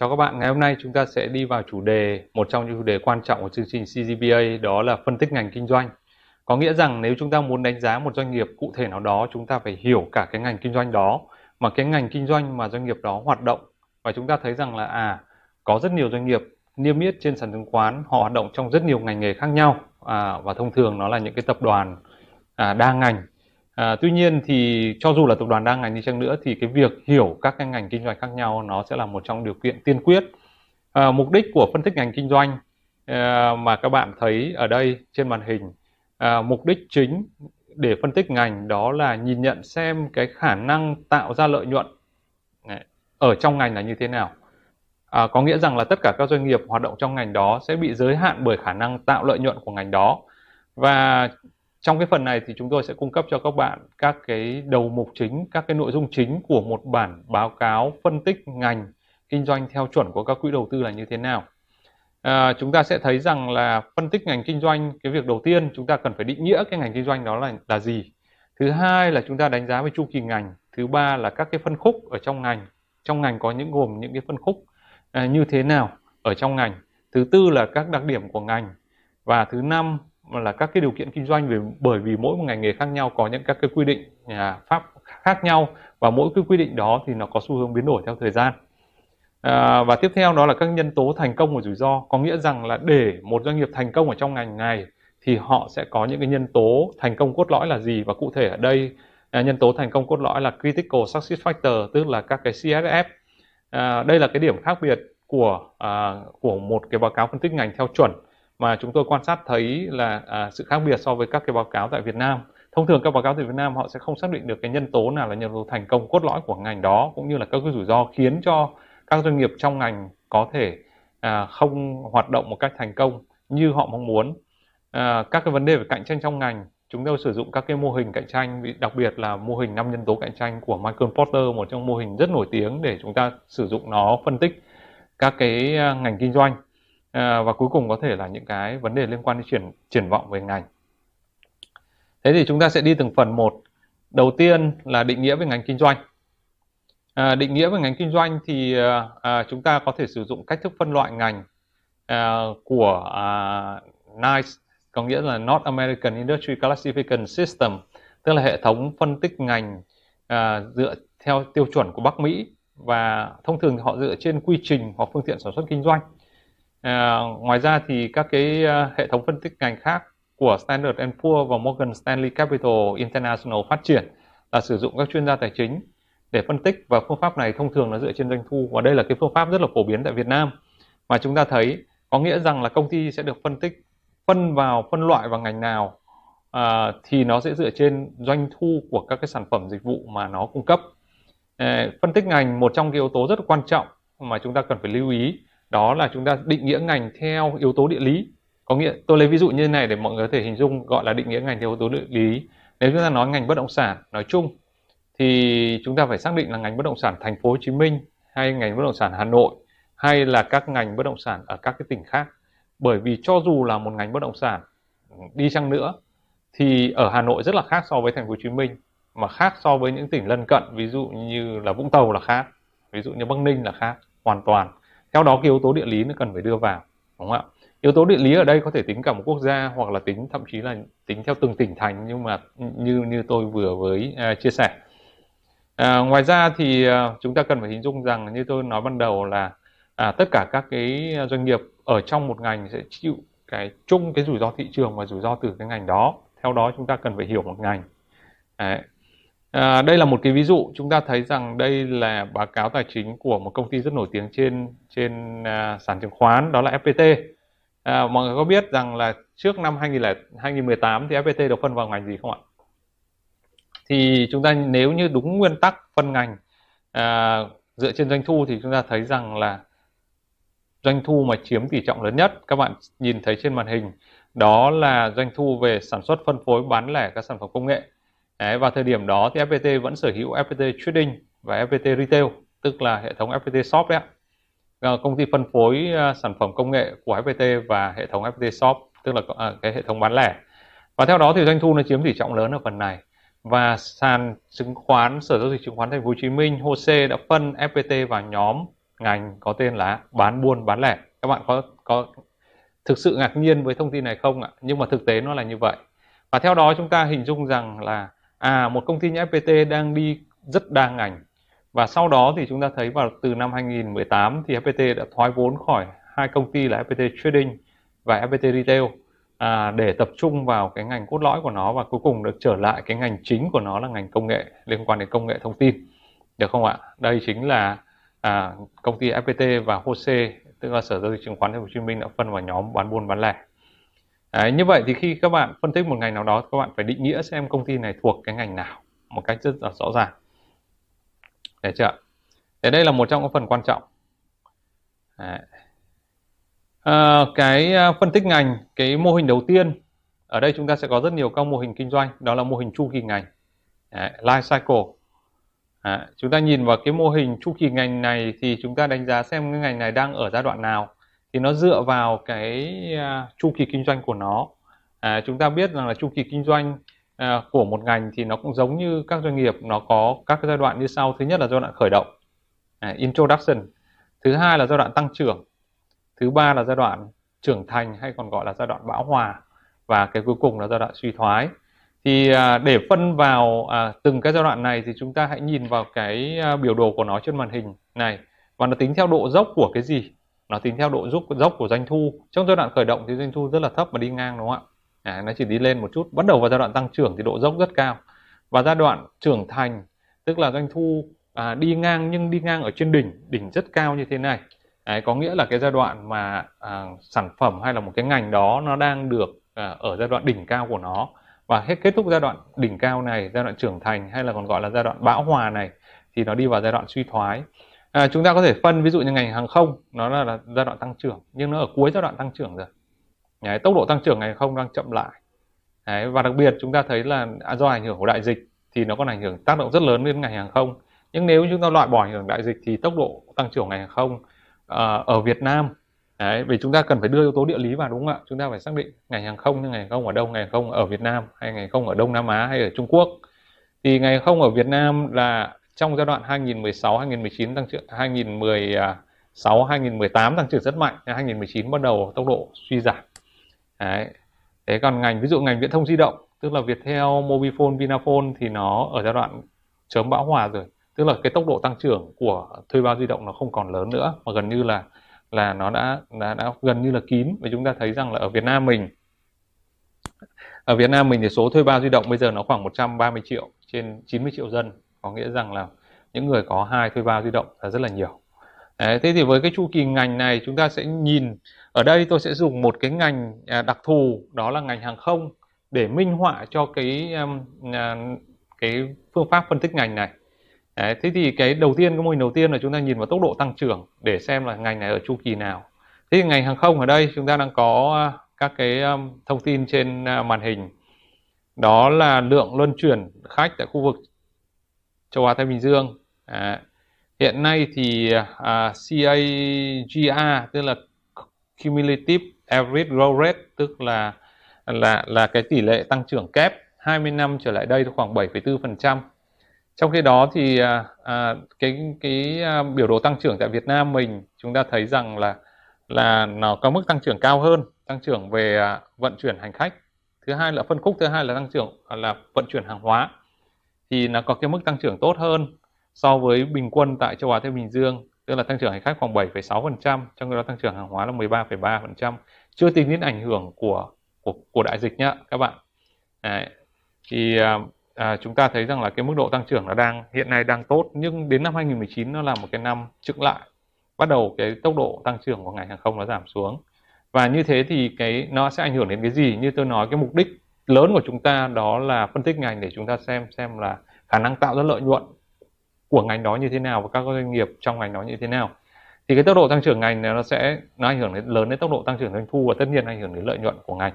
Chào các bạn, ngày hôm nay chúng ta sẽ đi vào chủ đề, một trong những chủ đề quan trọng của chương trình CGPA đó là phân tích ngành kinh doanh. Có nghĩa rằng nếu chúng ta muốn đánh giá một doanh nghiệp cụ thể nào đó, chúng ta phải hiểu cả cái ngành kinh doanh đó, mà cái ngành kinh doanh mà doanh nghiệp đó hoạt động. Và chúng ta thấy rằng là à, có rất nhiều doanh nghiệp niêm yết trên sàn chứng khoán, họ hoạt động trong rất nhiều ngành nghề khác nhau à, và thông thường nó là những cái tập đoàn à, đa ngành À, tuy nhiên thì cho dù là tập đoàn đa ngành đi chăng nữa thì cái việc hiểu các cái ngành kinh doanh khác nhau nó sẽ là một trong điều kiện tiên quyết. À, mục đích của phân tích ngành kinh doanh à, mà các bạn thấy ở đây trên màn hình, à, mục đích chính để phân tích ngành đó là nhìn nhận xem cái khả năng tạo ra lợi nhuận Đấy, ở trong ngành là như thế nào. À, có nghĩa rằng là tất cả các doanh nghiệp hoạt động trong ngành đó sẽ bị giới hạn bởi khả năng tạo lợi nhuận của ngành đó và trong cái phần này thì chúng tôi sẽ cung cấp cho các bạn các cái đầu mục chính, các cái nội dung chính của một bản báo cáo phân tích ngành kinh doanh theo chuẩn của các quỹ đầu tư là như thế nào. À, chúng ta sẽ thấy rằng là phân tích ngành kinh doanh, cái việc đầu tiên chúng ta cần phải định nghĩa cái ngành kinh doanh đó là là gì. Thứ hai là chúng ta đánh giá về chu kỳ ngành. Thứ ba là các cái phân khúc ở trong ngành. Trong ngành có những gồm những cái phân khúc à, như thế nào ở trong ngành. Thứ tư là các đặc điểm của ngành. Và thứ năm là các cái điều kiện kinh doanh vì bởi vì mỗi một ngành nghề khác nhau có những các cái quy định à, pháp khác nhau và mỗi cái quy định đó thì nó có xu hướng biến đổi theo thời gian. À, và tiếp theo đó là các nhân tố thành công và rủi ro. Có nghĩa rằng là để một doanh nghiệp thành công ở trong ngành này thì họ sẽ có những cái nhân tố thành công cốt lõi là gì? Và cụ thể ở đây à, nhân tố thành công cốt lõi là critical success factor tức là các cái CSF à, đây là cái điểm khác biệt của à, của một cái báo cáo phân tích ngành theo chuẩn mà chúng tôi quan sát thấy là à, sự khác biệt so với các cái báo cáo tại Việt Nam. Thông thường các báo cáo tại Việt Nam họ sẽ không xác định được cái nhân tố nào là nhân tố thành công cốt lõi của ngành đó cũng như là các cái rủi ro khiến cho các doanh nghiệp trong ngành có thể à, không hoạt động một cách thành công như họ mong muốn. À, các cái vấn đề về cạnh tranh trong ngành chúng tôi sử dụng các cái mô hình cạnh tranh đặc biệt là mô hình năm nhân tố cạnh tranh của Michael Porter một trong mô hình rất nổi tiếng để chúng ta sử dụng nó phân tích các cái à, ngành kinh doanh à, và cuối cùng có thể là những cái vấn đề liên quan đến triển triển vọng về ngành thế thì chúng ta sẽ đi từng phần một. Đầu tiên là định nghĩa về ngành kinh doanh. À, định nghĩa về ngành kinh doanh thì à, chúng ta có thể sử dụng cách thức phân loại ngành à, của à, NICE có nghĩa là North American Industry Classification System tức là hệ thống phân tích ngành à, dựa theo tiêu chuẩn của Bắc Mỹ và thông thường họ dựa trên quy trình hoặc phương tiện sản xuất kinh doanh. À, ngoài ra thì các cái ờ, hệ thống phân tích ngành khác của Standard Poor's và Morgan Stanley Capital International phát triển là sử dụng các chuyên gia tài chính để phân tích và phương pháp này thông thường là dựa trên doanh thu và đây là cái phương pháp rất là phổ biến tại Việt Nam. Mà chúng ta thấy có nghĩa rằng là công ty sẽ được phân tích phân vào phân loại vào ngành nào à, thì nó sẽ dựa trên doanh thu của các cái sản phẩm dịch vụ mà nó cung cấp. À, phân tích ngành một trong cái yếu tố rất là quan trọng mà chúng ta cần phải lưu ý đó là chúng ta định nghĩa ngành theo yếu tố địa lý. Có nghĩa, tôi lấy ví dụ như thế này để mọi người có thể hình dung gọi là định nghĩa ngành theo yếu tố địa lý. Nếu chúng ta nói ngành bất động sản nói chung, thì chúng ta phải xác định là ngành bất động sản thành phố Hồ Chí Minh hay ngành bất động sản Hà Nội hay là các ngành bất động sản ở các cái tỉnh khác. Bởi vì cho dù là một ngành bất động sản đi chăng nữa, thì ở Hà Nội rất là khác so với thành phố Hồ Chí Minh, mà khác so với những tỉnh lân cận, ví dụ như là Vũng Tàu là khác, ví dụ như Bắc Ninh là khác, hoàn toàn theo đó cái yếu tố địa lý nó cần phải đưa vào đúng không ạ? Yếu tố địa lý ở đây có thể tính cả một quốc gia hoặc là tính thậm chí là tính theo từng tỉnh thành nhưng mà như như tôi vừa với uh, chia sẻ. À, ngoài ra thì uh, chúng ta cần phải hình dung rằng như tôi nói ban đầu là à, tất cả các cái doanh nghiệp ở trong một ngành sẽ chịu cái chung cái rủi ro thị trường và rủi ro từ cái ngành đó. Theo đó chúng ta cần phải hiểu một ngành. Đấy. À, đây là một cái ví dụ chúng ta thấy rằng đây là báo cáo tài chính của một công ty rất nổi tiếng trên trên à, sàn chứng khoán đó là FPT. À, mọi người có biết rằng là trước năm 2000 2018 thì FPT được phân vào ngành gì không ạ? Thì chúng ta nếu như đúng nguyên tắc phân ngành à, dựa trên doanh thu thì chúng ta thấy rằng là doanh thu mà chiếm tỷ trọng lớn nhất các bạn nhìn thấy trên màn hình đó là doanh thu về sản xuất phân phối bán lẻ các sản phẩm công nghệ Đấy, và thời điểm đó thì FPT vẫn sở hữu FPT Trading và FPT Retail tức là hệ thống FPT Shop đấy ạ. Ờ, công ty phân phối ờ, sản phẩm công nghệ của FPT và hệ thống FPT Shop tức là ờ, cái hệ thống bán lẻ. Và theo đó thì doanh thu nó chiếm tỷ trọng lớn ở phần này. Và sàn chứng khoán sở giao dịch chứng khoán thành phố Hồ Chí Minh HOSE đã phân FPT vào nhóm ngành có tên là bán buôn bán lẻ. Các bạn có có thực sự ngạc nhiên với thông tin này không ạ? Nhưng mà thực tế nó là như vậy. Và theo đó chúng ta hình dung rằng là à một công ty như FPT đang đi rất đa ngành. Và sau đó thì chúng ta thấy vào từ năm 2018 thì FPT đã thoái vốn khỏi hai công ty là FPT Trading và FPT Retail à, để tập trung vào cái ngành cốt lõi của nó và cuối cùng được trở lại cái ngành chính của nó là ngành công nghệ liên quan đến công nghệ thông tin. Được không ạ? Đây chính là à, công ty FPT và HOSE tức là sở giao dịch chứng khoán Thành phố Hồ Chí Minh đã phân vào nhóm bán buôn bán lẻ. Đấy, như vậy thì khi các bạn phân tích một ngành nào đó các bạn phải định nghĩa xem công ty này thuộc cái ngành nào một cách rất là rõ ràng. Để chưa thế đây là một trong các phần quan trọng. Đấy. À, cái ờ, phân tích ngành cái mô hình đầu tiên ở đây chúng ta sẽ có rất nhiều các mô hình kinh doanh đó là mô hình chu kỳ ngành. Đấy, life cycle. Đấy, chúng ta nhìn vào cái mô hình chu kỳ ngành này thì chúng ta đánh giá xem cái ngành này đang ở giai đoạn nào thì nó dựa vào cái uh, chu kỳ kinh doanh của nó. À, chúng ta biết rằng là chu kỳ kinh doanh uh, của một ngành thì nó cũng giống như các doanh nghiệp nó có các giai đoạn như sau. Thứ nhất là giai đoạn khởi động uh, introduction. Thứ hai là giai đoạn tăng trưởng. Thứ ba là giai đoạn trưởng thành hay còn gọi là giai đoạn bão hòa. Và cái cuối cùng là giai đoạn suy thoái. Thì à, để phân vào à, từng cái giai đoạn này thì chúng ta hãy nhìn vào cái à, biểu đồ của nó trên màn hình này. Và nó tính theo độ dốc của cái gì? Nó tính theo độ dốc dốc của doanh thu. Trong giai đoạn khởi động thì doanh thu rất là thấp và đi ngang đúng không ạ? À, nó chỉ đi lên một chút. Bắt đầu vào giai đoạn tăng trưởng thì độ dốc rất cao. Và giai đoạn trưởng thành tức là doanh thu à, đi ngang nhưng đi ngang ở trên đỉnh đỉnh rất cao như thế này. Đấy, có nghĩa là cái giai đoạn mà à, sản phẩm hay là một cái ngành đó nó đang được à, ở giai đoạn đỉnh cao của nó. Và hết kết thúc giai đoạn đỉnh cao này giai đoạn trưởng thành hay là còn gọi là giai đoạn bão hòa này thì nó đi vào giai đoạn suy thoái à, chúng ta có thể phân ví dụ như ngành hàng không nó là, là giai đoạn tăng trưởng nhưng nó ở cuối giai đoạn tăng trưởng rồi Đấy, tốc độ tăng trưởng ngành hàng không đang chậm lại Đấy, và đặc biệt chúng ta thấy là do ảnh hưởng của đại dịch thì nó còn ảnh hưởng tác động rất lớn đến ngành hàng không nhưng nếu chúng ta loại bỏ ảnh hưởng đại dịch thì tốc độ tăng trưởng ngành hàng không uh, ở Việt Nam Đấy, vì chúng ta cần phải đưa yếu tố địa lý vào đúng không ạ? Chúng ta phải xác định ngành hàng không như ngành hàng không ở đâu, ngành hàng không ở Việt Nam hay ngành hàng không ở Đông Nam Á hay ở Trung Quốc. Thì ngành hàng không ở Việt Nam là trong giai đoạn 2016 2019 tăng trưởng 2016 2018 à, tăng trưởng rất mạnh, 2019 bắt đầu tốc độ suy giảm. Đấy. Thế còn ngành ví dụ ngành viễn thông di động, tức là Viettel, Mobifone, Vinaphone thì nó ở giai đoạn chớm bão hòa rồi. Tức là cái tốc độ tăng trưởng của thuê bao di động nó không còn lớn nữa mà gần như là là nó đã, đã đã gần như là kín và chúng ta thấy rằng là ở Việt Nam mình ở Việt Nam mình thì số thuê bao di động bây giờ nó khoảng 130 triệu trên 90 triệu dân có nghĩa rằng là những người có hai thuê bao di động là rất là nhiều Đấy, thế thì với cái chu kỳ ngành này chúng ta sẽ nhìn ở đây tôi sẽ dùng một cái ngành à, đặc thù đó là ngành hàng không để minh họa cho cái um, à, cái phương pháp phân tích ngành này Đấy, thế thì cái đầu tiên cái mô hình đầu tiên là chúng ta nhìn vào tốc độ tăng trưởng để xem là ngành này ở chu kỳ nào. Thế thì ngành hàng không ở đây chúng ta đang có à, các cái um, thông tin trên màn hình. Đó là lượng luân chuyển khách tại khu vực châu Á Thái Bình Dương. À, hiện nay thì à, CAGR tức là cumulative average growth rate tức là là là cái tỷ lệ tăng trưởng kép 20 năm trở lại đây khoảng 7,4% trong khi đó thì à, à, cái cái à, biểu đồ tăng trưởng tại Việt Nam mình chúng ta thấy rằng là là nó có mức tăng trưởng cao hơn tăng trưởng về à, vận chuyển hành khách. Thứ hai là phân khúc thứ hai là tăng trưởng à, là vận chuyển hàng hóa thì nó có cái mức tăng trưởng tốt hơn so với bình quân tại châu Á Thái Bình Dương tức là tăng trưởng hành khách khoảng 7,6% trong khi đó tăng trưởng hàng hóa là 13,3% chưa tính đến ảnh hưởng của của của đại dịch nhá các bạn. Đấy. thì à, à, chúng ta thấy rằng là cái mức độ tăng trưởng nó đang hiện nay đang tốt nhưng đến năm 2019 nó là một cái năm chững lại. Bắt đầu cái tốc độ tăng trưởng của ngành hàng không nó giảm xuống. Và như thế thì cái nó sẽ ảnh hưởng đến cái gì? Như tôi nói cái mục đích lớn của chúng ta đó là phân tích ngành để chúng ta xem xem là khả năng tạo ra lợi nhuận của ngành đó như thế nào và các doanh nghiệp trong ngành đó như thế nào. Thì cái tốc độ tăng trưởng ngành này nó sẽ nó ảnh hưởng đến lớn đến tốc độ tăng trưởng doanh thu và tất nhiên ảnh hưởng đến lợi nhuận của ngành.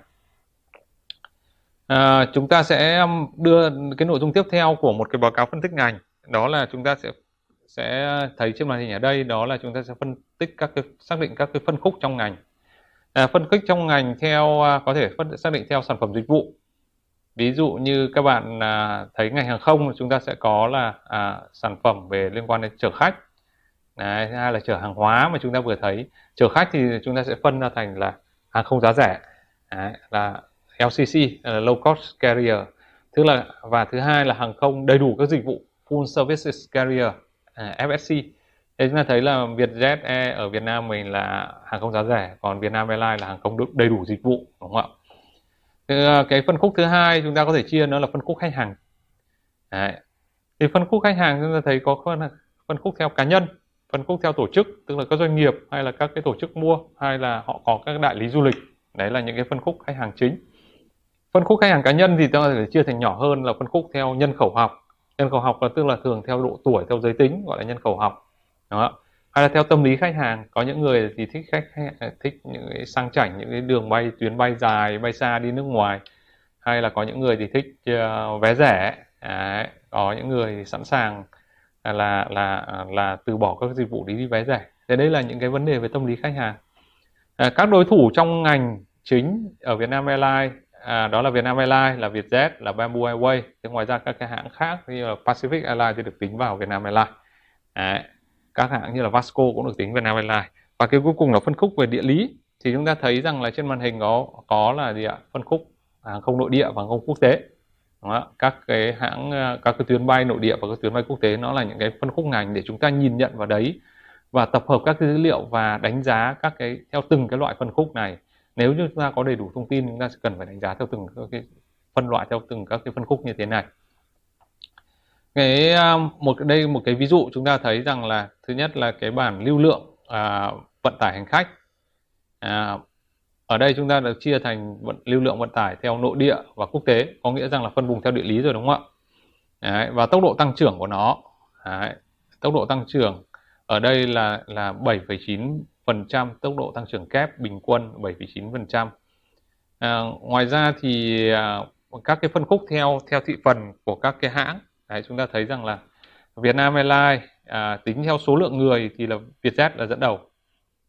À, chúng ta sẽ um, đưa cái nội dung tiếp theo của một cái báo cáo phân tích ngành. Đó là chúng ta sẽ sẽ thấy trên màn hình ở đây đó là chúng ta sẽ phân tích các cái xác định các cái phân khúc trong ngành. À, phân khúc trong ngành theo à, có thể phân xác định theo sản phẩm dịch vụ ví dụ như các bạn à, thấy ngành hàng không chúng ta sẽ có là à, sản phẩm về liên quan đến chở khách. Đấy, thứ hai là chở hàng hóa mà chúng ta vừa thấy. Chở khách thì chúng ta sẽ phân ra thành là hàng không giá rẻ. Đấy, là LCC là low cost carrier. Thứ là và thứ hai là hàng không đầy đủ các dịch vụ full services carrier à, FSC Thế chúng ta thấy là Vietjet Air ở Việt Nam mình là hàng không giá rẻ, còn Vietnam Airlines là hàng không đầy đủ dịch vụ, đúng không ạ? À, cái phân khúc thứ hai chúng ta có thể chia nó là phân khúc khách hàng. Đấy. Thì phân khúc khách hàng chúng ta thấy có phân, phân khúc theo cá nhân, phân khúc theo tổ chức, tức là các doanh nghiệp hay là các cái tổ chức mua hay là họ có các đại lý du lịch. Đấy là những cái phân khúc khách hàng chính. Phân khúc khách hàng cá nhân thì ta có thể chia thành nhỏ hơn là phân khúc theo nhân khẩu học. Nhân khẩu học là tức là thường theo độ tuổi, theo giới tính gọi là nhân khẩu học đó hay là theo tâm lý khách hàng có những người thì thích khách à, thích những cái sang chảnh những cái đường bay tuyến bay dài bay xa đi nước ngoài. Hay là có những người thì thích uh, vé rẻ Đấy. có những người thì sẵn sàng à, là là là từ bỏ các dịch vụ đi đi vé rẻ. Thế đây là những cái vấn đề về tâm lý khách hàng. À, các đối thủ trong ngành chính ở Vietnam Airlines à, đó là Vietnam Airlines là Vietjet là Bamboo Airways. Thế ngoài ra các cái hãng khác như là Pacific Airlines thì được tính vào Vietnam Airlines. Đấy các hãng như là Vasco cũng được tính Vietnam Airlines và cái cuối cùng là phân khúc về địa lý. Thì chúng ta thấy rằng là trên màn hình có có là gì ạ? Phân khúc hàng không nội địa và hàng không quốc tế. Đó, các cái hãng à, các cái tuyến bay nội địa và các tuyến bay quốc tế nó là những cái phân khúc ngành để chúng ta nhìn nhận vào đấy và tập hợp các cái dữ liệu và đánh giá các cái theo từng cái loại phân khúc này. Nếu như chúng ta có đầy đủ thông tin chúng ta sẽ cần phải đánh giá theo từng cái phân loại theo từng các cái phân khúc như thế này cái à, một đây một cái ví dụ chúng ta thấy rằng là thứ nhất là cái bản lưu lượng à, vận tải hành khách. À, ở đây chúng ta được chia thành vận, lưu lượng vận tải theo nội địa và quốc tế có nghĩa rằng là phân vùng theo địa lý rồi đúng không ạ? Đấy, và tốc độ tăng trưởng của nó. Đấy, tốc độ tăng trưởng ở đây là là 7,9 phần trăm tốc độ tăng trưởng kép bình quân 7,9 phần trăm. À, ngoài ra thì à, các cái phân khúc theo theo thị phần của các cái hãng Đấy, chúng ta thấy rằng là Việt Nam Airlines à, tính theo số lượng người thì là Vietjet là dẫn đầu.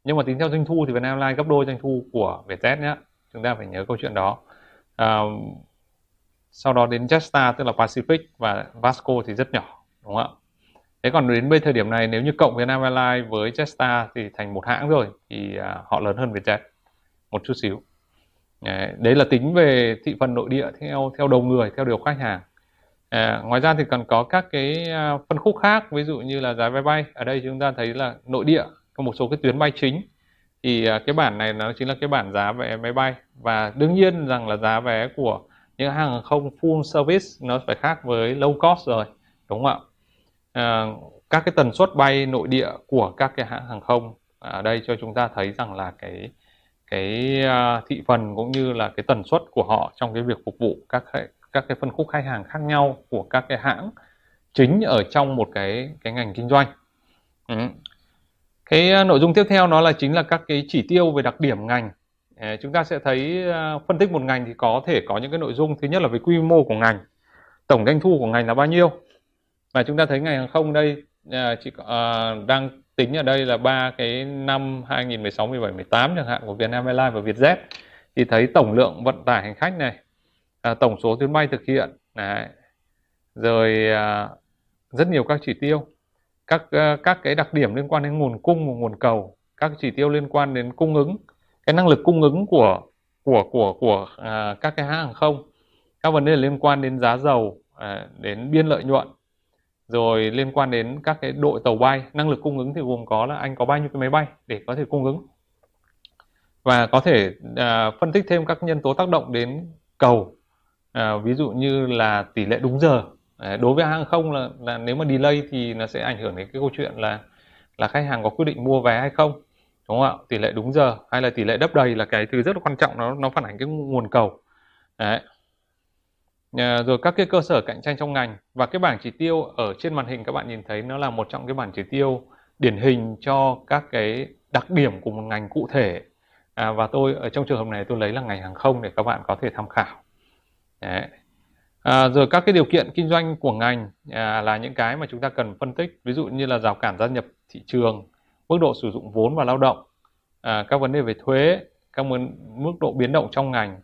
Nhưng mà tính theo doanh thu thì Vietnam Airlines gấp đôi doanh thu của Vietjet nhé chúng ta phải nhớ câu chuyện đó. À, sau đó đến Jetstar tức là Pacific và Vasco thì rất nhỏ đúng không ạ? Thế còn đến bây thời điểm này nếu như cộng Vietnam Airlines với Jetstar thì thành một hãng rồi thì à, họ lớn hơn Vietjet một chút xíu. Đấy là tính về thị phần nội địa theo theo đầu người theo điều khách hàng. À, ngoài ra thì còn có các cái ờ, phân khúc khác ví dụ như là giá vé bay. Ở đây chúng ta thấy là nội địa có một số cái tuyến bay chính. Thì ờ, cái bản này nó chính là cái bản giá vé máy bay. Và đương nhiên rằng là giá vé của những hãng hàng không full service nó phải khác với low cost rồi đúng không ạ? À, các cái tần suất bay nội địa của các cái hãng hàng không ở đây cho chúng ta thấy rằng là cái cái thị phần cũng như là cái tần suất của họ trong cái việc phục vụ các các cái phân khúc khách hàng khác nhau của các cái hãng chính ở trong một cái cái ngành kinh doanh. Ừ. Cái ờ, nội dung tiếp theo nó là chính là các cái chỉ tiêu về đặc điểm ngành. À, chúng ta sẽ thấy ờ, phân tích một ngành thì có thể có những cái nội dung thứ nhất là về quy mô của ngành, tổng doanh thu của ngành là bao nhiêu. Và chúng ta thấy ngành hàng không đây à, chỉ à, đang tính ở đây là ba cái năm 2016, 17, 18 chẳng hạn của Vietnam Airlines và Vietjet thì thấy tổng lượng vận tải hành khách này à, tổng số chuyến bay thực hiện Đấy. rồi à, rất nhiều các chỉ tiêu. Các à, các cái đặc điểm liên quan đến nguồn cung và nguồn cầu các chỉ tiêu liên quan đến cung ứng cái năng lực cung ứng của của của của à, các cái hãng hàng không. Các vấn đề liên quan đến giá dầu à, đến biên lợi nhuận rồi liên quan đến các cái đội tàu bay. Năng lực cung ứng thì gồm có là anh có bao nhiêu cái máy bay để có thể cung ứng. Và có thể à, phân tích thêm các nhân tố tác động đến cầu à, ví dụ như là tỷ lệ đúng giờ. À, đối với hàng không là, là nếu mà delay thì nó sẽ ảnh hưởng đến cái câu chuyện là là khách hàng có quyết định mua vé hay không đúng không ạ? Tỷ lệ đúng giờ hay là tỷ lệ đắp đầy là cái thứ rất là quan trọng nó nó phản ánh cái nguồn cầu. Đấy. À, rồi các cái cơ sở cạnh tranh trong ngành và cái bảng chỉ tiêu ở trên màn hình các bạn nhìn thấy nó là một trong cái bảng chỉ tiêu điển hình cho các cái đặc điểm của một ngành cụ thể. À, và tôi ở trong trường hợp này tôi lấy là ngành hàng không để các bạn có thể tham khảo. Đấy. À, rồi các cái điều kiện kinh doanh của ngành à, là những cái mà chúng ta cần phân tích. Ví dụ như là rào cản gia nhập thị trường mức độ sử dụng vốn và lao động à, các vấn đề về thuế các mức độ biến động trong ngành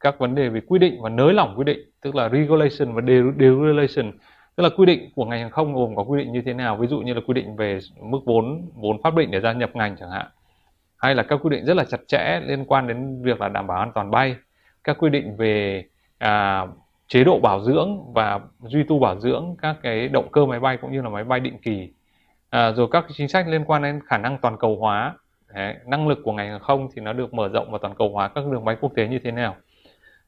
các vấn đề về quy định và nới lỏng quy định tức là regulation và deregulation tức là quy định của ngành hàng không gồm có quy định như thế nào. Ví dụ như là quy định về mức vốn vốn pháp định để gia nhập ngành chẳng hạn. Hay là các quy định rất là chặt chẽ liên quan đến việc là đảm bảo an toàn bay các quy định về à, chế độ bảo dưỡng và duy tu bảo dưỡng các cái động cơ máy bay cũng như là máy bay định kỳ. À, rồi các chính sách liên quan đến khả năng toàn cầu hóa. Đấy, năng lực của ngành hàng không thì nó được mở rộng và toàn cầu hóa các đường bay quốc tế như thế nào.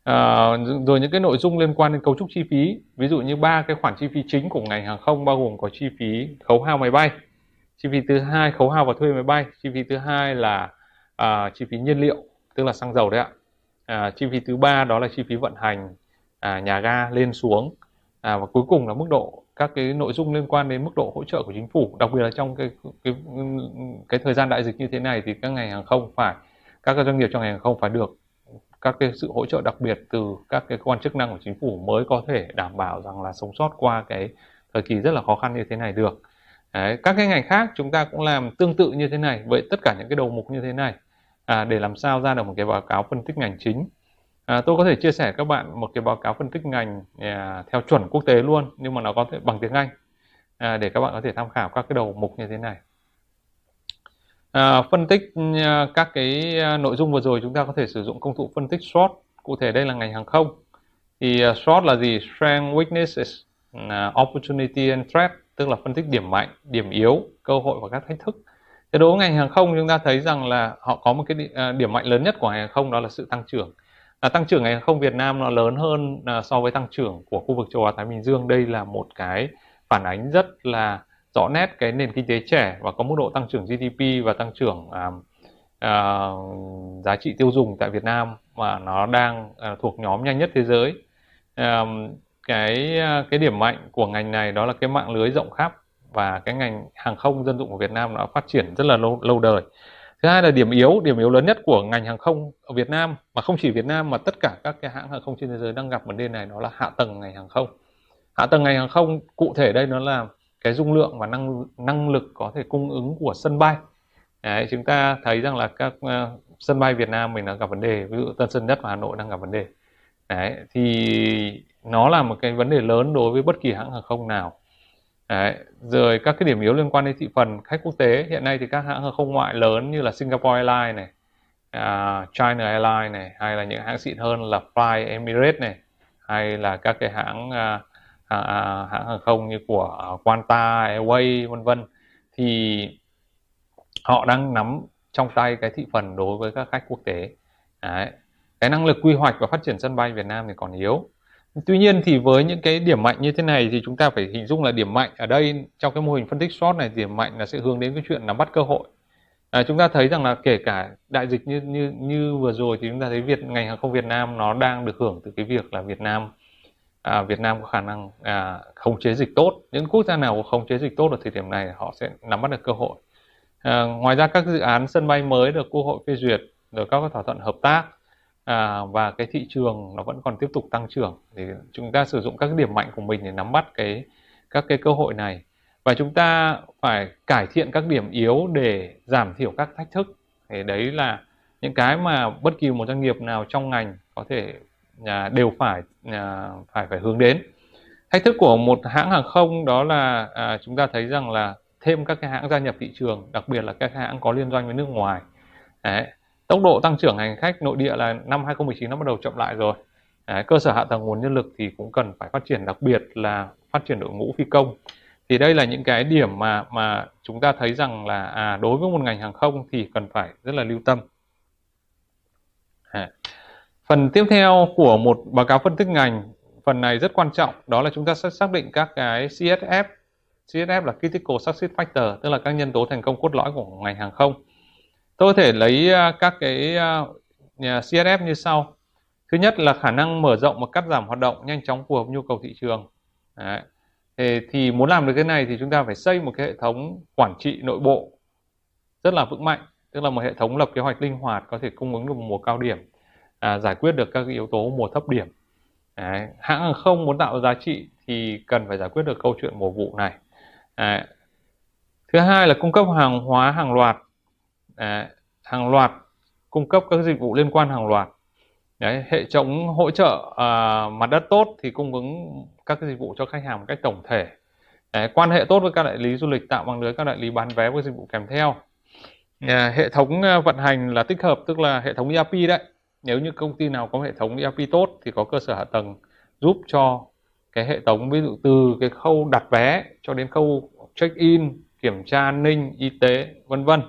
À, rồi những cái nội dung liên quan đến cấu trúc chi phí. Ví dụ như ba cái khoản chi phí chính của ngành hàng không bao gồm có chi phí khấu hao máy bay chi phí thứ hai khấu hao và thuê máy bay chi phí thứ hai là à, chi phí nhiên liệu tức là xăng dầu đấy ạ à, chi phí thứ ba đó là chi phí vận hành à, nhà ga lên xuống. À, và cuối cùng là mức độ các cái nội dung liên quan đến mức độ hỗ trợ của chính phủ đặc biệt là trong cái cái cái thời gian đại dịch như thế này thì các ngành hàng không phải các doanh nghiệp trong ngành hàng không phải được các cái sự hỗ trợ đặc biệt từ các cái quan chức năng của chính phủ mới có thể đảm bảo rằng là sống sót qua cái thời kỳ rất là khó khăn như thế này được. Đấy, các cái ngành khác chúng ta cũng làm tương tự như thế này vậy tất cả những cái đầu mục như thế này à, để làm sao ra được một cái báo cáo phân tích ngành chính. À, tôi có thể chia sẻ các bạn một cái báo cáo phân tích ngành à, theo chuẩn quốc tế luôn nhưng mà nó có thể bằng tiếng Anh. À, để các bạn có thể tham khảo các cái đầu mục như thế này. À, phân tích à, các cái à, nội dung vừa rồi chúng ta có thể sử dụng công cụ phân tích SWOT. Cụ thể đây là ngành hàng không. Thì uh, SWOT là gì? Strength weaknesses uh, opportunity and threat tức là phân tích điểm mạnh điểm yếu cơ hội và các thách thức thế đối với ngành hàng không chúng ta thấy rằng là họ có một cái à, điểm mạnh lớn nhất của ngành hàng không đó là sự tăng trưởng. Là tăng trưởng ngành hàng không Việt Nam nó lớn hơn à, so với tăng trưởng của khu vực châu Á Thái Bình Dương. Đây là một cái phản ánh rất là rõ nét cái nền kinh tế trẻ và có mức độ tăng trưởng GDP và tăng trưởng à, à, giá trị tiêu dùng tại Việt Nam mà nó đang à, thuộc nhóm nhanh nhất thế giới. À, cái cái điểm mạnh của ngành này đó là cái mạng lưới rộng khắp và cái ngành hàng không dân dụng của Việt Nam nó phát triển rất là lâu lâu đời. Thứ hai là điểm yếu điểm yếu lớn nhất của ngành hàng không ở Việt Nam mà không chỉ Việt Nam mà tất cả các cái hãng hàng không trên thế giới đang gặp vấn đề này đó là hạ tầng ngành hàng không. Hạ tầng ngành hàng không cụ thể đây nó là cái dung lượng và năng năng lực có thể cung ứng của sân bay. Đấy, chúng ta thấy rằng là các uh, sân bay Việt Nam mình đang gặp vấn đề ví dụ Tân Sơn Nhất và Hà Nội đang gặp vấn đề. Đấy, thì nó là một cái vấn đề lớn đối với bất kỳ hãng hàng không nào. Đấy. Rồi các cái điểm yếu liên quan đến thị phần khách quốc tế hiện nay thì các hãng hàng không ngoại lớn như là Singapore Airlines này, uh, China Airlines này hay là những hãng xịn hơn là Fly Emirates này hay là các cái hãng uh, hãng, hãng hàng không như của Qantas Airways vân vân thì họ đang nắm trong tay cái thị phần đối với các khách quốc tế. Đấy. Cái năng lực quy hoạch và phát triển sân bay Việt Nam thì còn yếu Tuy nhiên thì với những cái điểm mạnh như thế này thì chúng ta phải hình dung là điểm mạnh ở đây trong cái mô hình phân tích SWOT này điểm mạnh là sẽ hướng đến cái chuyện nắm bắt cơ hội. À, chúng ta thấy rằng là kể cả đại dịch như như như vừa rồi thì chúng ta thấy Việt ngành hàng không Việt Nam nó đang được hưởng từ cái việc là Việt Nam à, Việt Nam có khả năng à, khống chế dịch tốt. Những quốc gia nào có khống chế dịch tốt ở thời điểm này họ sẽ nắm bắt được cơ hội. À, ngoài ra các dự án sân bay mới được Quốc hội phê duyệt, rồi các thỏa thuận hợp tác à, và cái thị trường nó vẫn còn tiếp tục tăng trưởng. Thì chúng ta sử dụng các điểm mạnh của mình để nắm bắt cái các cái cơ hội này. Và chúng ta phải cải thiện các điểm yếu để giảm thiểu các thách thức. Thì đấy là những cái mà bất kỳ một doanh nghiệp nào trong ngành có thể à, đều phải à, phải phải hướng đến. Thách thức của một hãng hàng không đó là à, chúng ta thấy rằng là thêm các cái hãng gia nhập thị trường đặc biệt là các hãng có liên doanh với nước ngoài. Đấy tốc độ tăng trưởng hành khách nội địa là năm 2019 nó bắt đầu chậm lại rồi. Đấy, cơ sở hạ tầng nguồn nhân lực thì cũng cần phải phát triển đặc biệt là phát triển đội ngũ phi công. Thì đây là những cái điểm mà mà chúng ta thấy rằng là à, đối với một ngành hàng không thì cần phải rất là lưu tâm. À. phần tiếp theo của một báo cáo phân tích ngành phần này rất quan trọng đó là chúng ta sẽ xác định các cái CSF CSF là critical success factor tức là các nhân tố thành công cốt lõi của ngành hàng không. Tôi có thể lấy à, các cái à, nhà CSF như sau. Thứ nhất là khả năng mở rộng và cắt giảm hoạt động nhanh chóng phù hợp nhu cầu thị trường. Đấy. Thì, thì muốn làm được cái này thì chúng ta phải xây một cái hệ thống quản trị nội bộ rất là vững mạnh, tức là một hệ thống lập kế hoạch linh hoạt có thể cung ứng được mùa cao điểm, à, giải quyết được các yếu tố mùa thấp điểm. Đấy. Hãng hàng không muốn tạo giá trị thì cần phải giải quyết được câu chuyện mùa vụ này. Đấy. Thứ hai là cung cấp hàng hóa hàng loạt à, hàng loạt cung cấp các dịch vụ liên quan hàng loạt Đấy, hệ thống hỗ trợ à, mặt đất tốt thì cung ứng các cái dịch vụ cho khách hàng một cách tổng thể. Đấy, quan hệ tốt với các đại lý du lịch tạo bằng lưới các đại lý bán vé với dịch vụ kèm theo. À, hệ thống à, vận hành là tích hợp tức là hệ thống ERP đấy. Nếu như công ty nào có hệ thống ERP tốt thì có cơ sở hạ tầng giúp cho cái hệ thống ví dụ từ cái khâu đặt vé cho đến khâu check in, kiểm tra an ninh, y tế vân vân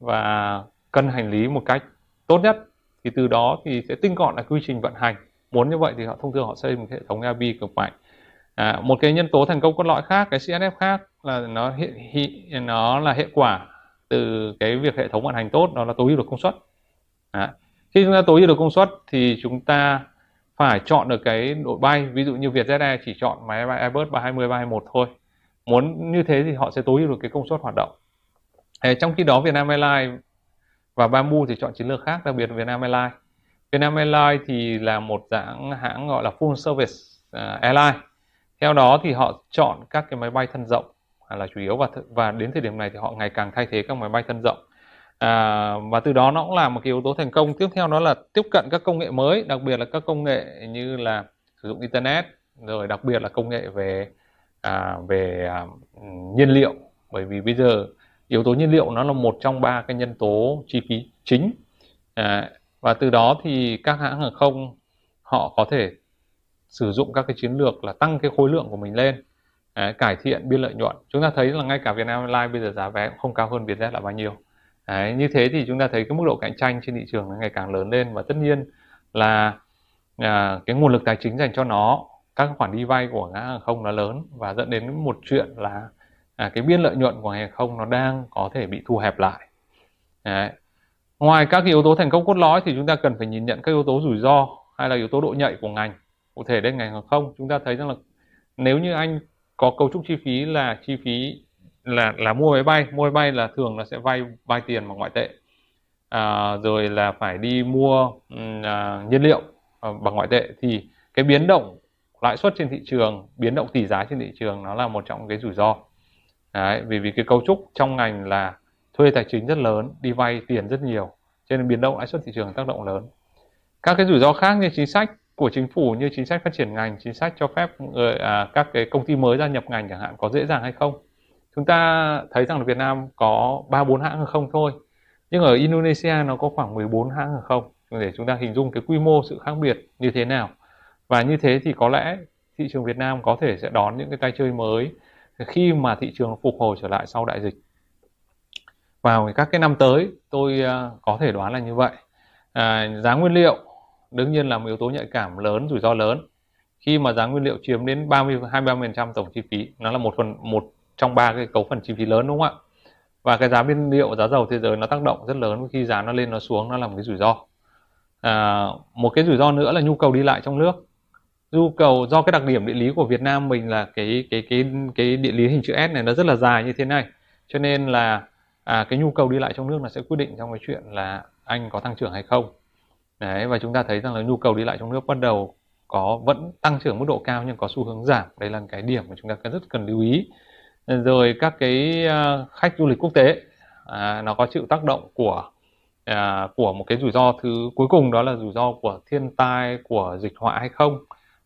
và cân hành lý một cách tốt nhất thì từ đó thì sẽ tinh gọn lại quy trình vận hành. Muốn như vậy thì họ thông thường họ xây một hệ thống ERP cực mạnh. À, một cái nhân tố thành công cốt lõi khác cái CSF khác là nó hiện hiện nó là hệ quả từ cái việc hệ thống vận hành tốt đó là tối ưu được công suất. À, khi chúng ta tối ưu được công suất thì chúng ta phải chọn được cái đội bay. Ví dụ như Vietjet Air chỉ chọn máy bay Airbus 320 321 thôi. Muốn như thế thì họ sẽ tối ưu được cái công suất hoạt động trong khi đó Vietnam Airlines và Bamboo thì chọn chiến lược khác đặc biệt Vietnam Airlines. Vietnam Airlines thì là một dạng hãng gọi là full service uh, airline. Theo đó thì họ chọn các cái máy bay thân rộng là chủ yếu và và đến thời điểm này thì họ ngày càng thay thế các máy bay thân rộng. À, và từ đó nó cũng là một cái yếu tố thành công. Tiếp theo đó là tiếp cận các công nghệ mới đặc biệt là các công nghệ như là sử dụng internet rồi đặc biệt là công nghệ về à, về à, nhiên liệu. Bởi vì bây giờ yếu tố nhiên liệu nó là một trong ba cái nhân tố chi phí chính. À, và từ đó thì các hãng hàng không họ có thể sử dụng các cái chiến lược là tăng cái khối lượng của mình lên à, cải thiện biên lợi nhuận. Chúng ta thấy là ngay cả Vietnam Airlines bây giờ giá vé cũng không cao hơn Vietjet là bao nhiêu. Đấy, như thế thì chúng ta thấy cái mức độ cạnh tranh trên thị trường nó ngày càng lớn lên và tất nhiên là à, cái nguồn lực tài chính dành cho nó các khoản đi vay của hãng hàng không nó lớn và dẫn đến một chuyện là à, cái biên lợi nhuận của ngành hàng không nó đang có thể bị thu hẹp lại. Đấy. ngoài các yếu tố thành công cốt lõi thì chúng ta cần phải nhìn nhận các yếu tố rủi ro hay là yếu tố độ nhạy của ngành cụ thể đây ngành hàng không. Chúng ta thấy rằng là nếu như anh có cấu trúc chi phí là chi phí là là mua máy bay mua máy bay là thường là sẽ vay vay tiền bằng ngoại tệ. À, rồi là phải đi mua à, nhiên liệu à, bằng ngoại tệ thì cái biến động lãi suất trên thị trường biến động tỷ giá trên thị trường nó là một trong cái rủi ro. Đấy, vì vì cái cấu trúc trong ngành là thuê tài chính rất lớn đi vay tiền rất nhiều cho nên biến động lãi suất thị trường tác động lớn. Các cái rủi ro khác như chính sách của chính phủ như chính sách phát triển ngành chính sách cho phép ờ, à, các cái công ty mới gia nhập ngành chẳng hạn có dễ dàng hay không? Chúng ta thấy rằng là Việt Nam có ba bốn hãng hàng không thôi nhưng ở Indonesia nó có khoảng 14 hãng hàng không. Để chúng ta hình dung cái quy mô sự khác biệt như thế nào. Và như thế thì có lẽ thị trường Việt Nam có thể sẽ đón những cái tay chơi mới khi mà thị trường phục hồi trở lại sau đại dịch vào các cái năm tới tôi à, có thể đoán là như vậy. À, giá nguyên liệu đương nhiên là một yếu tố nhạy cảm lớn rủi ro lớn. Khi mà giá nguyên liệu chiếm đến 30 23% tổng chi phí nó là một phần một trong ba cái cấu phần chi phí lớn đúng không ạ? Và cái giá nguyên liệu giá dầu thế giới nó tác động rất lớn. Khi giá nó lên nó xuống nó là một cái rủi ro. À, một cái rủi ro nữa là nhu cầu đi lại trong nước nhu cầu do cái đặc điểm địa lý của Việt Nam mình là cái cái cái cái địa lý hình chữ S này nó rất là dài như thế này. Cho nên là à, cái nhu cầu đi lại trong nước là sẽ quyết định trong cái chuyện là anh có tăng trưởng hay không. Đấy và chúng ta thấy rằng là nhu cầu đi lại trong nước bắt đầu có vẫn tăng trưởng mức độ cao nhưng có xu hướng giảm. Đây là cái điểm mà chúng ta rất cần lưu ý. Rồi các cái à, khách du lịch quốc tế à, nó có chịu tác động của à, của một cái rủi ro thứ cuối cùng đó là rủi ro của thiên tai của dịch họa hay không?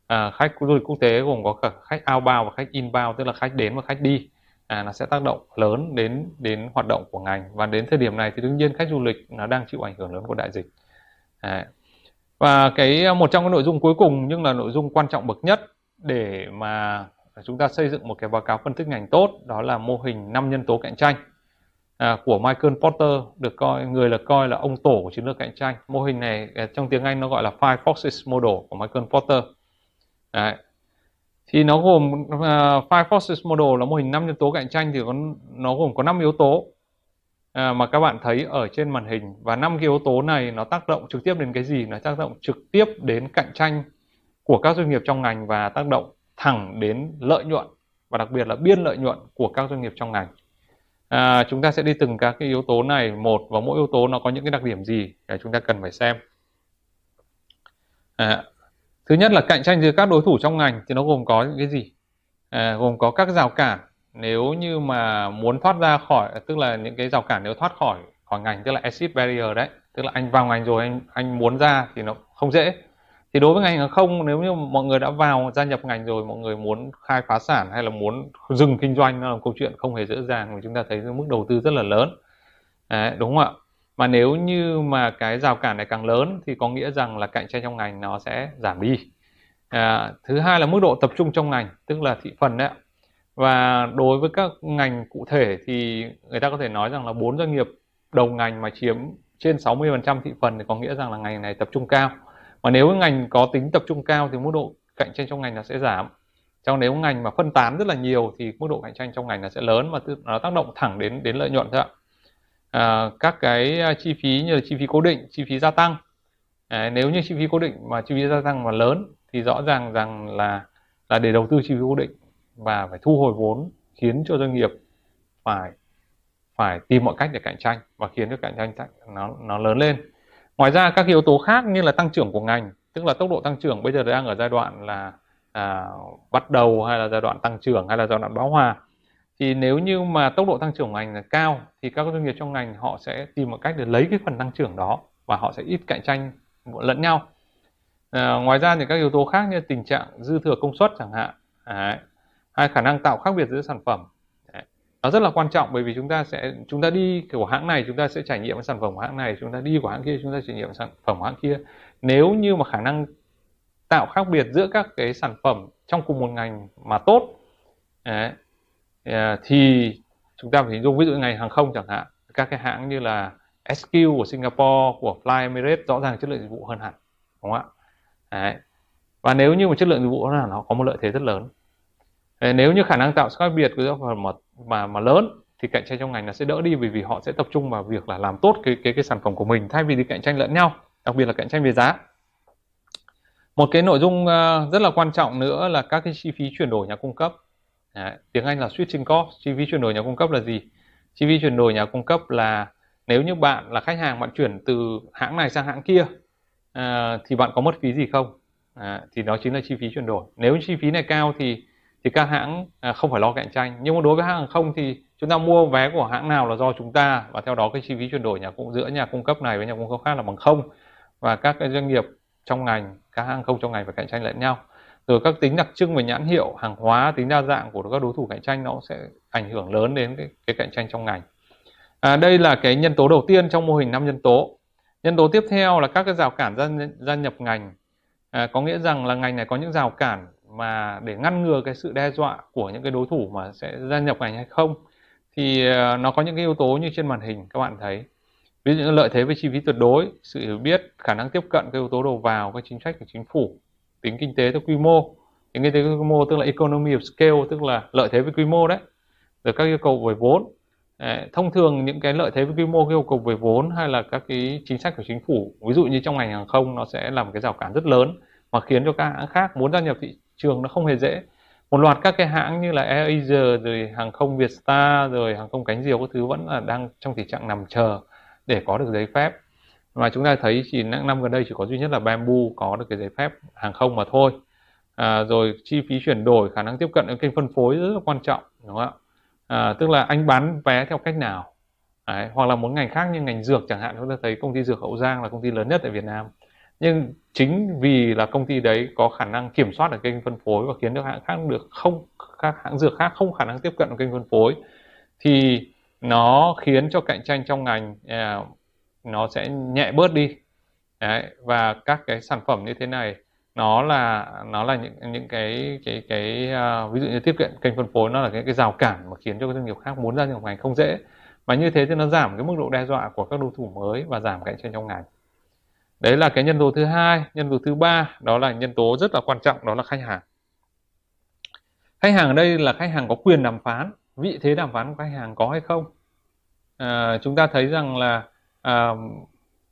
À, khách du lịch quốc tế gồm có cả khách outbound và khách inbound tức là khách đến và khách đi. À, nó sẽ tác động lớn đến đến hoạt động của ngành. Và đến thời điểm này thì đương nhiên khách du lịch nó đang chịu ảnh hưởng lớn của đại dịch. À, và cái à, một trong cái nội dung cuối cùng nhưng là nội dung quan trọng bậc nhất để mà chúng ta xây dựng một cái báo cáo phân tích ngành tốt đó là mô hình năm nhân tố cạnh tranh. À, của Michael Porter được coi người là coi là ông tổ của chiến lược cạnh tranh. Mô hình này à, trong tiếng Anh nó gọi là Five Forces Model của Michael Porter. Đấy. Thì nó gồm uh, Five Forces Model là mô hình năm nhân tố cạnh tranh thì có, nó gồm có 5 yếu tố uh, mà các bạn thấy ở trên màn hình và năm cái yếu tố này nó tác động trực tiếp đến cái gì? Nó tác động trực tiếp đến cạnh tranh của các doanh nghiệp trong ngành và tác động thẳng đến lợi nhuận và đặc biệt là biên lợi nhuận của các doanh nghiệp trong ngành. À, chúng ta sẽ đi từng các cái yếu tố này một và mỗi yếu tố nó có những cái đặc điểm gì để chúng ta cần phải xem. À, thứ nhất là cạnh tranh giữa các đối thủ trong ngành thì nó gồm có những cái gì? À, gồm có các rào cản. Nếu như mà muốn thoát ra khỏi tức là những cái rào cản nếu thoát khỏi khỏi ngành tức là exit barrier đấy tức là anh vào ngành rồi anh anh muốn ra thì nó không dễ. Thì đối với ngành hàng không nếu như mọi người đã vào gia nhập ngành rồi mọi người muốn khai phá sản hay là muốn dừng kinh doanh nó là câu chuyện không hề dễ dàng. Vì chúng ta thấy mức đầu tư rất là lớn. Đấy, đúng không ạ? Mà nếu như mà cái rào cản này càng lớn thì có nghĩa rằng là cạnh tranh trong ngành nó sẽ giảm đi. À, thứ hai là mức độ tập trung trong ngành tức là thị phần đấy và đối với các ngành cụ thể thì người ta có thể nói rằng là bốn doanh nghiệp đầu ngành mà chiếm trên 60% thị phần thì có nghĩa rằng là ngành này tập trung cao. Mà nếu ngành có tính tập trung cao thì mức độ cạnh tranh trong ngành nó sẽ giảm. Trong nếu ngành mà phân tán rất là nhiều thì mức độ cạnh tranh trong ngành nó sẽ lớn mà nó tác động thẳng đến đến lợi nhuận thôi ạ à, các cái chi phí như là chi phí cố định chi phí gia tăng. À, nếu như chi phí cố định mà chi phí gia tăng mà lớn thì rõ ràng rằng là là để đầu tư chi phí cố định và phải thu hồi vốn khiến cho doanh nghiệp phải phải tìm mọi cách để cạnh tranh và khiến cho cạnh tranh nó nó lớn lên. Ngoài ra các yếu tố khác như là tăng trưởng của ngành tức là tốc độ tăng trưởng bây giờ đang ở giai đoạn là à, bắt đầu hay là giai đoạn tăng trưởng hay là giai đoạn bão hòa thì nếu như mà tốc độ tăng trưởng của ngành là cao thì các doanh nghiệp trong ngành họ sẽ tìm một cách để lấy cái phần tăng trưởng đó và họ sẽ ít cạnh tranh lẫn nhau. À, ngoài ra thì các yếu tố khác như tình trạng dư thừa công suất chẳng hạn à, hay khả năng tạo khác biệt giữa sản phẩm nó rất là quan trọng bởi vì chúng ta sẽ chúng ta đi của hãng này chúng ta sẽ trải nghiệm sản phẩm của hãng này chúng ta đi của hãng kia chúng ta trải nghiệm sản phẩm của hãng kia. Nếu như mà khả năng tạo khác biệt giữa các cái sản phẩm trong cùng một ngành mà tốt đấy, à, Ờ, thì chúng ta phải hình dung ví dụ ngành hàng không chẳng hạn các cái hãng như là SQ của Singapore của Fly Emirates rõ ràng chất lượng dịch vụ hơn hẳn đúng không ạ? Đấy. và nếu như một chất lượng dịch vụ là nó có một lợi thế rất lớn. Ờ, nếu như khả năng tạo khác biệt của sản phẩm mà, mà mà lớn thì cạnh tranh trong ngành nó sẽ đỡ đi vì vì họ sẽ tập trung vào việc là làm tốt cái cái cái sản phẩm của mình thay vì đi cạnh tranh lẫn nhau đặc biệt là cạnh tranh về giá. Một cái nội dung ờ, rất là quan trọng nữa là các cái chi phí chuyển đổi nhà cung cấp. Đấy, tiếng Anh là switching cost chi phí chuyển đổi nhà cung cấp là gì? Chi phí chuyển đổi nhà cung cấp là nếu như bạn là khách hàng bạn chuyển từ hãng này sang hãng kia à, thì bạn có mất phí gì không? À, thì đó chính là chi phí chuyển đổi. Nếu chi phí này cao thì thì các hãng à, không phải lo cạnh tranh. Nhưng mà đối với hãng hàng không thì chúng ta mua vé của hãng nào là do chúng ta và theo đó cái chi phí chuyển đổi nhà cung giữa nhà cung cấp này với nhà cung cấp khác là bằng không. Và các cái doanh nghiệp trong ngành các hãng không trong ngành phải cạnh tranh lẫn nhau rồi các tính đặc trưng về nhãn hiệu hàng hóa tính đa dạng của các đối thủ cạnh tranh nó sẽ ảnh hưởng lớn đến cái, cái cạnh tranh trong ngành. À, đây là cái nhân tố đầu tiên trong mô hình năm nhân tố. Nhân tố tiếp theo là các cái rào cản gia, gia nhập ngành. À, có nghĩa rằng là ngành này có những rào cản mà để ngăn ngừa cái sự đe dọa của những cái đối thủ mà sẽ gia nhập ngành hay không thì à, nó có những cái yếu tố như trên màn hình các bạn thấy. Ví dụ như lợi thế về chi phí tuyệt đối sự hiểu biết khả năng tiếp cận các yếu tố đầu vào các chính sách của chính phủ tính kinh tế theo quy mô. Tính kinh tế theo quy mô tức là economy of scale, tức là lợi thế về quy mô đấy. Rồi các yêu cầu về vốn. Ờ, thông thường những cái lợi thế về quy mô yêu cầu về vốn hay là các cái chính sách của chính phủ, ví dụ như trong ngành hàng không, nó sẽ làm cái rào cản rất lớn mà khiến cho các hãng khác muốn gia nhập thị trường nó không hề dễ. Một loạt các cái hãng như là AirAsia rồi hàng không Vietstar, rồi hàng không cánh diều các thứ vẫn là đang trong tình trạng nằm chờ để có được giấy phép mà chúng ta thấy chỉ những năm gần đây chỉ có duy nhất là Bamboo có được cái giấy phép hàng không mà thôi. À, rồi chi phí chuyển đổi khả năng tiếp cận đến kênh phân phối rất là quan trọng đúng không ạ? À, tức là anh bán vé theo cách nào? Đấy, hoặc là một ngành khác như ngành dược chẳng hạn chúng ta thấy công ty dược Hậu Giang là công ty lớn nhất tại Việt Nam. Nhưng chính vì là công ty đấy có khả năng kiểm soát được kênh phân phối và khiến các hãng khác được không các hãng dược khác không khả năng tiếp cận được kênh phân phối thì nó khiến cho cạnh tranh trong ngành uh, nó sẽ nhẹ bớt đi. Đấy, và các cái sản phẩm như thế này nó là nó là những những cái cái cái uh, ví dụ như tiếp cận kênh phân phối nó là cái cái rào cản mà khiến cho các doanh nghiệp khác muốn ra trong ngành không dễ. Và như thế thì nó giảm cái mức độ đe dọa của các đối thủ mới và giảm cạnh tranh trong ngành. Đấy là cái nhân tố thứ hai. Nhân tố thứ ba đó là nhân tố rất là quan trọng đó là khách hàng. Khách hàng ở đây là khách hàng có quyền đàm phán. Vị thế đàm phán của khách hàng có hay không? À, chúng ta thấy rằng là uh,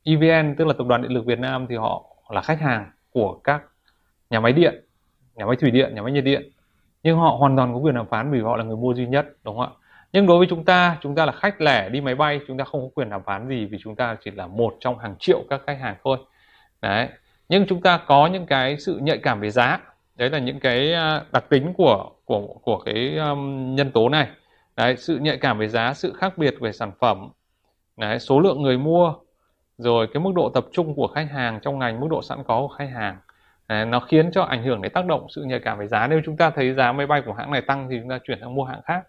EVN tức là tập đoàn điện lực Việt Nam thì họ là khách hàng của các nhà máy điện nhà máy thủy điện nhà máy nhiệt điện. Nhưng họ hoàn toàn có quyền đàm phán vì họ là người mua duy nhất đúng không ạ? Nhưng đối với chúng ta chúng ta là khách lẻ đi máy bay chúng ta không có quyền đàm phán gì vì chúng ta chỉ là một trong hàng triệu các khách hàng thôi. Đấy. Nhưng chúng ta có những cái sự nhạy cảm về giá. Đấy là những cái à, đặc tính của của của cái um, nhân tố này. Đấy sự nhạy cảm về giá sự khác biệt về sản phẩm đấy số lượng người mua rồi cái mức độ tập trung của khách hàng trong ngành mức độ sẵn có của khách hàng. Đấy, nó khiến cho ảnh hưởng đến tác động sự nhạy cảm về giá. Nếu chúng ta thấy giá máy bay của hãng này tăng thì chúng ta chuyển sang mua hãng khác.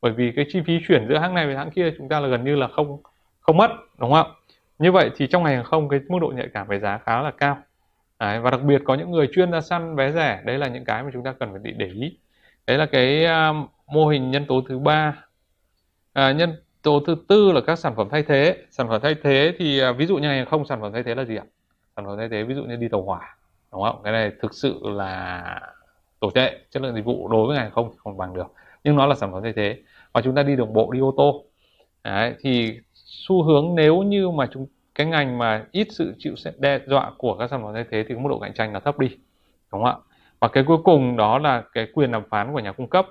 Bởi vì cái chi phí chuyển giữa hãng này với hãng kia chúng ta là gần như là không không mất đúng không như vậy thì trong ngành hàng không cái mức độ nhạy cảm về giá khá là cao. Đấy, và đặc biệt có những người chuyên ra săn vé rẻ đấy là những cái mà chúng ta cần phải để ý. Đấy là cái uh, mô hình nhân tố thứ ba. Uh, nhân tố thứ tư là các sản phẩm thay thế. Sản phẩm thay thế thì à, ví dụ như ngành hàng không sản phẩm thay thế là gì ạ? Sản phẩm thay thế ví dụ như đi tàu hỏa đúng không? Cái này thực sự là tồi tệ chất lượng dịch vụ đối với ngành hàng không không bằng được nhưng nó là sản phẩm thay thế. Và chúng ta đi đường bộ đi ô tô. Đấy, thì xu hướng nếu như mà chúng cái ngành mà ít sự chịu đe dọa của các sản phẩm thay thế thì mức độ cạnh tranh là thấp đi đúng không ạ? Và cái cuối cùng đó là cái quyền đàm phán của nhà cung cấp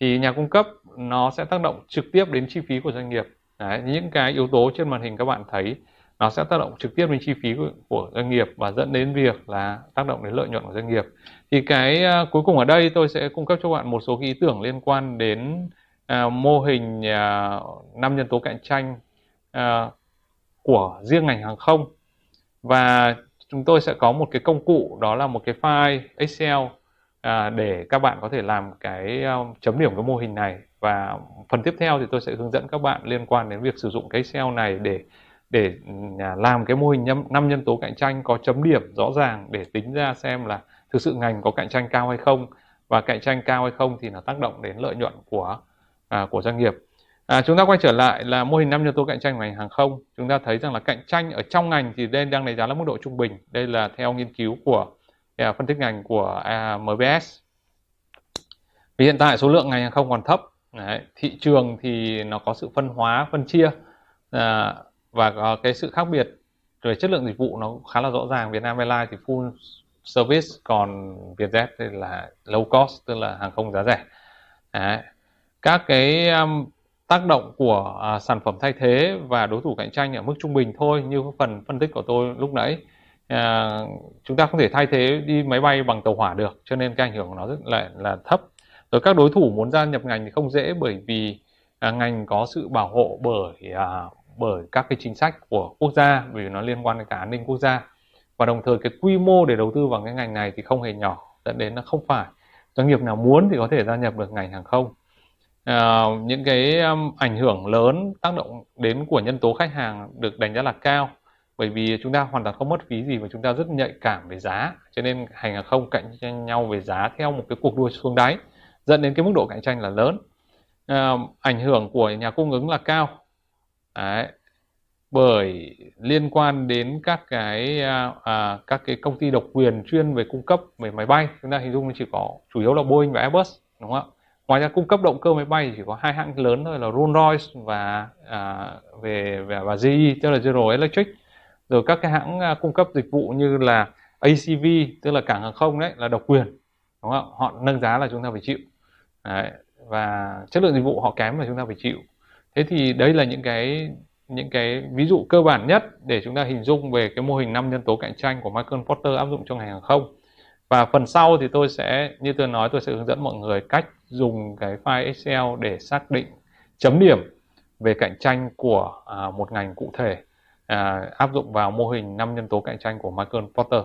thì nhà cung cấp nó sẽ tác động trực tiếp đến chi phí của doanh nghiệp. Đấy, những cái yếu tố trên màn hình các bạn thấy nó sẽ tác động trực tiếp đến chi phí của, của doanh nghiệp và dẫn đến việc là tác động đến lợi nhuận của doanh nghiệp. Thì cái uh, cuối cùng ở đây tôi sẽ cung cấp cho bạn một số ý tưởng liên quan đến uh, mô hình uh, năm nhân tố cạnh tranh uh, của riêng ngành hàng không. Và chúng tôi sẽ có một cái công cụ đó là một cái file Excel à, để các bạn có thể làm cái ờ, chấm điểm cái mô hình này và phần tiếp theo thì tôi sẽ hướng dẫn các bạn liên quan đến việc sử dụng cái Excel này để để à, làm cái mô hình năm nhân tố cạnh tranh có chấm điểm rõ ràng để tính ra xem là thực sự ngành có cạnh tranh cao hay không và cạnh tranh cao hay không thì nó tác động đến lợi nhuận của à, của doanh nghiệp À, chúng ta quay trở lại là mô hình năm nhân tố cạnh tranh của ngành hàng không. Chúng ta thấy rằng là cạnh tranh ở trong ngành thì đây đang đánh giá là mức độ trung bình. Đây là theo nghiên cứu của uh, phân tích ngành của à, uh, MBS. Vì hiện tại số lượng ngành hàng không còn thấp. Đấy, thị trường thì nó có sự phân hóa, phân chia à, và có cái sự khác biệt về chất lượng dịch vụ nó khá là rõ ràng. Vietnam Airlines thì full service còn Vietjet thì là low cost tức là hàng không giá rẻ. Đấy. Các cái um, tác động của uh, sản phẩm thay thế và đối thủ cạnh tranh ở mức trung bình thôi như phần phân tích của tôi lúc nãy à, chúng ta không thể thay thế đi máy bay bằng tàu hỏa được cho nên cái ảnh hưởng của nó rất là là thấp. Rồi các đối thủ muốn gia nhập ngành thì không dễ bởi vì à, ngành có sự bảo hộ bởi à, bởi các cái chính sách của quốc gia vì nó liên quan đến cả an ninh quốc gia. Và đồng thời cái quy mô để đầu tư vào cái ngành này thì không hề nhỏ dẫn đến nó không phải doanh nghiệp nào muốn thì có thể gia nhập được ngành hàng không. À, những cái um, ảnh hưởng lớn tác động đến của nhân tố khách hàng được đánh giá là cao bởi vì chúng ta hoàn toàn không mất phí gì và chúng ta rất nhạy cảm về giá. Cho nên hành hàng không cạnh tranh nhau về giá theo một cái cuộc đua xuống đáy dẫn đến cái mức độ cạnh tranh là lớn. À, ảnh hưởng của nhà cung ứng là cao. Đấy. bởi liên quan đến các cái à, à các cái công ty độc quyền chuyên về cung cấp về máy bay chúng ta hình dung chỉ có chủ yếu là Boeing và Airbus đúng không ạ? Ngoài ra cung cấp động cơ máy bay thì chỉ có hai hãng lớn thôi là Rolls-Royce và à, về, về và GE tức là General Electric rồi các cái hãng à, cung cấp dịch vụ như là ACV tức là cảng hàng không đấy là độc quyền đúng không? Họ nâng giá là chúng ta phải chịu. Đấy. và chất lượng dịch vụ họ kém là chúng ta phải chịu. Thế thì đây là những cái những cái ví dụ cơ bản nhất để chúng ta hình dung về cái mô hình năm nhân tố cạnh tranh của Michael Porter áp dụng trong ngành hàng không. Và phần sau thì tôi sẽ như tôi nói tôi sẽ hướng dẫn mọi người cách dùng cái file Excel để xác định chấm điểm về cạnh tranh của à, một ngành cụ thể à, áp dụng vào mô hình năm nhân tố cạnh tranh của Michael Porter.